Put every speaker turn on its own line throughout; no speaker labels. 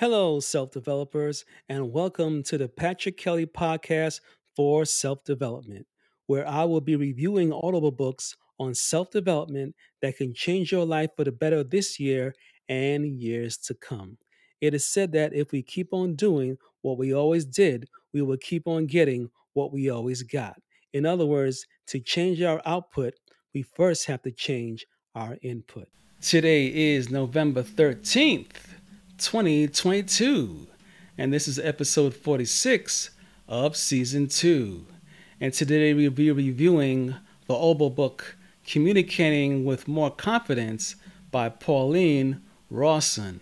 Hello, self developers, and welcome to the Patrick Kelly Podcast for Self Development, where I will be reviewing audible books on self development that can change your life for the better this year and years to come. It is said that if we keep on doing what we always did, we will keep on getting what we always got. In other words, to change our output, we first have to change our input. Today is November 13th. 2022. And this is episode 46 of season 2. And today we'll be reviewing the Audible book Communicating with More Confidence by Pauline Rawson.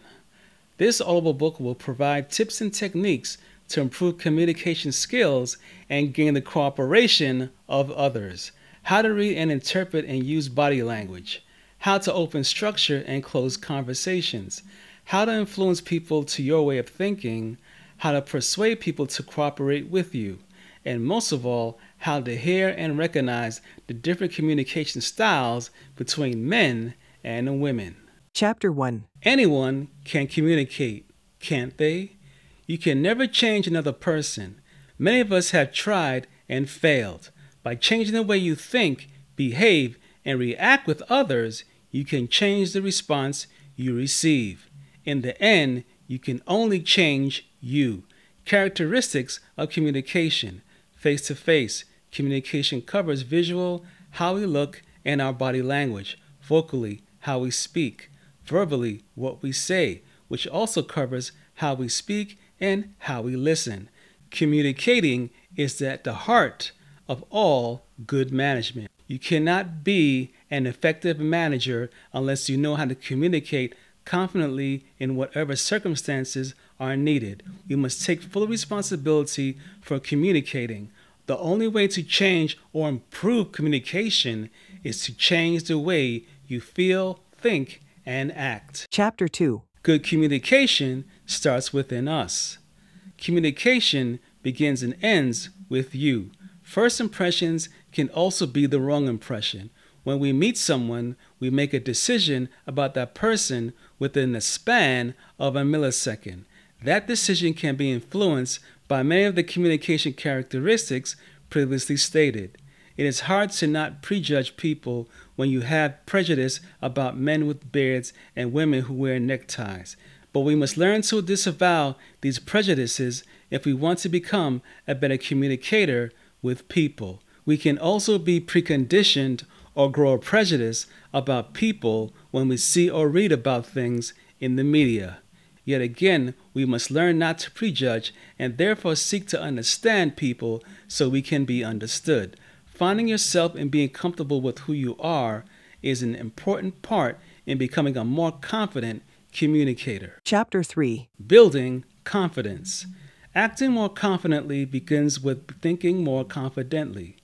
This Audible book will provide tips and techniques to improve communication skills and gain the cooperation of others, how to read and interpret and use body language, how to open structure and close conversations, how to influence people to your way of thinking, how to persuade people to cooperate with you, and most of all, how to hear and recognize the different communication styles between men and women.
Chapter 1
Anyone can communicate, can't they? You can never change another person. Many of us have tried and failed. By changing the way you think, behave, and react with others, you can change the response you receive. In the end, you can only change you. Characteristics of communication face to face. Communication covers visual, how we look, and our body language, vocally, how we speak, verbally, what we say, which also covers how we speak and how we listen. Communicating is at the heart of all good management. You cannot be an effective manager unless you know how to communicate confidently in whatever circumstances are needed. We must take full responsibility for communicating. The only way to change or improve communication is to change the way you feel, think, and act.
Chapter 2
Good communication starts within us. Communication begins and ends with you. First impressions can also be the wrong impression. When we meet someone, we make a decision about that person within the span of a millisecond. That decision can be influenced by many of the communication characteristics previously stated. It is hard to not prejudge people when you have prejudice about men with beards and women who wear neckties. But we must learn to disavow these prejudices if we want to become a better communicator with people. We can also be preconditioned or grow a prejudice about people when we see or read about things in the media. Yet again, we must learn not to prejudge and therefore seek to understand people so we can be understood. Finding yourself and being comfortable with who you are is an important part in becoming a more confident communicator.
Chapter 3
Building confidence. Acting more confidently begins with thinking more confidently.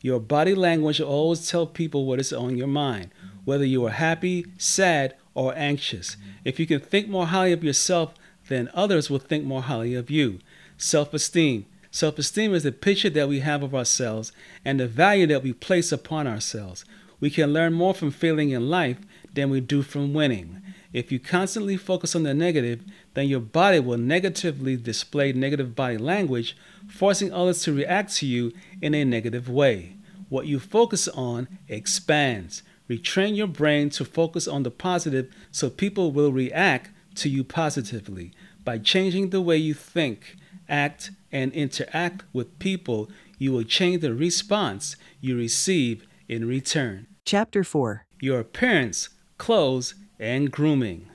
Your body language will always tell people what is on your mind, whether you are happy, sad, or anxious. If you can think more highly of yourself, then others will think more highly of you. Self esteem. Self esteem is the picture that we have of ourselves and the value that we place upon ourselves. We can learn more from failing in life than we do from winning. If you constantly focus on the negative, then your body will negatively display negative body language, forcing others to react to you in a negative way. What you focus on expands. Retrain your brain to focus on the positive so people will react to you positively. By changing the way you think, act, and interact with people, you will change the response you receive in return.
Chapter 4
Your appearance, clothes, and grooming.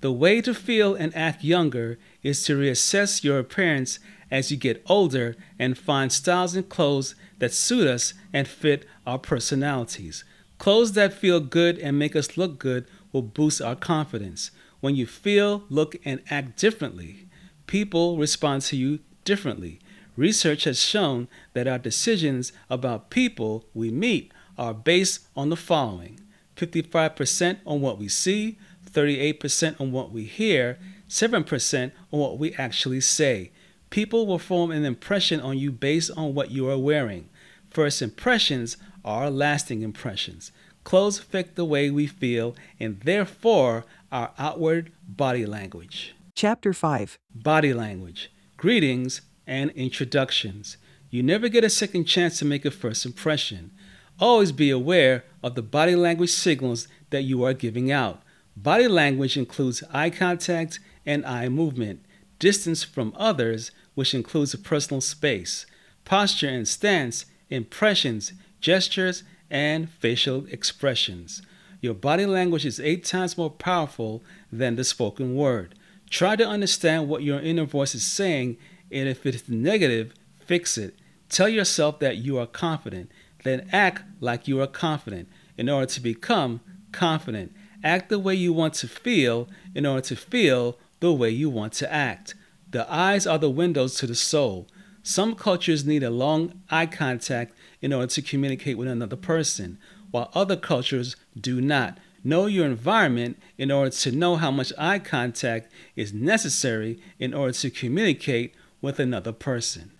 The way to feel and act younger is to reassess your appearance as you get older and find styles and clothes that suit us and fit our personalities. Clothes that feel good and make us look good will boost our confidence. When you feel, look, and act differently, people respond to you differently. Research has shown that our decisions about people we meet are based on the following 55% on what we see, 38% on what we hear, 7% on what we actually say. People will form an impression on you based on what you are wearing. First impressions are lasting impressions. Clothes affect the way we feel and therefore our outward body language.
Chapter 5
Body language, greetings, and introductions. You never get a second chance to make a first impression. Always be aware of the body language signals that you are giving out. Body language includes eye contact and eye movement, distance from others, which includes personal space, posture and stance, impressions, gestures, and facial expressions. Your body language is eight times more powerful than the spoken word. Try to understand what your inner voice is saying, and if it's negative, fix it. Tell yourself that you are confident, then act like you are confident in order to become confident. Act the way you want to feel in order to feel the way you want to act. The eyes are the windows to the soul. Some cultures need a long eye contact in order to communicate with another person, while other cultures do not. Know your environment in order to know how much eye contact is necessary in order to communicate with another person.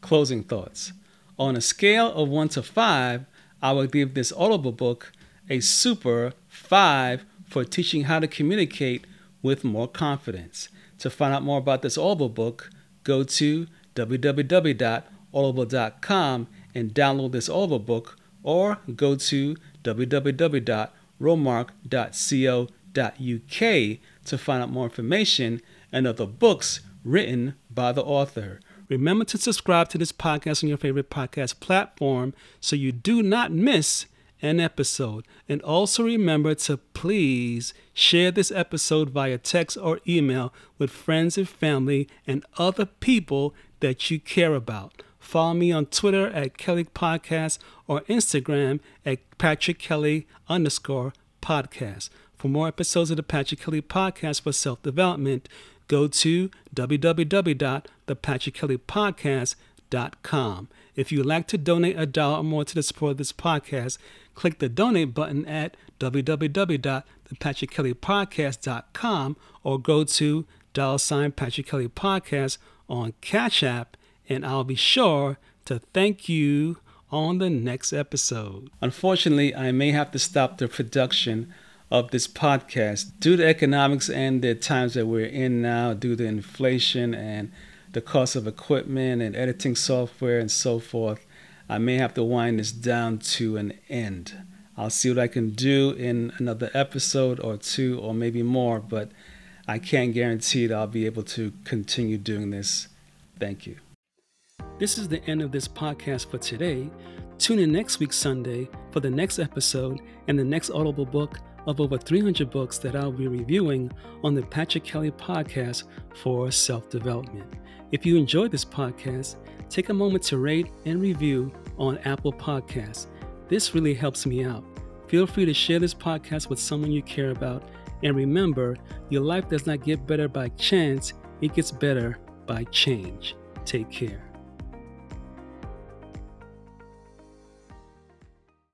Closing thoughts. On a scale of 1 to 5, I would give this audible book a super 5 for teaching how to communicate with more confidence. To find out more about this audible book, go to www.audible.com and download this audible book or go to www.rowmark.co.uk to find out more information and other books written by the author. Remember to subscribe to this podcast on your favorite podcast platform so you do not miss an episode. And also remember to please share this episode via text or email with friends and family and other people that you care about. Follow me on Twitter at Kelly Podcast or Instagram at Patrick Kelly underscore podcast. For more episodes of the Patrick Kelly Podcast for self development, go to www.thepatrickkellypodcast.com. If you would like to donate a dollar or more to the support of this podcast, click the donate button at www.thepatrickkellypodcast.com or go to dollar sign Patrick Kelly Podcast on Cash App, and I'll be sure to thank you on the next episode. Unfortunately, I may have to stop the production of this podcast due to economics and the times that we're in now, due to inflation and the cost of equipment and editing software and so forth. I may have to wind this down to an end. I'll see what I can do in another episode or two or maybe more, but I can't guarantee that I'll be able to continue doing this. Thank you. This is the end of this podcast for today. Tune in next week, Sunday, for the next episode and the next Audible book of over 300 books that I'll be reviewing on the Patrick Kelly podcast for self development. If you enjoyed this podcast, take a moment to rate and review on Apple Podcasts. This really helps me out. Feel free to share this podcast with someone you care about. And remember, your life does not get better by chance, it gets better by change. Take care.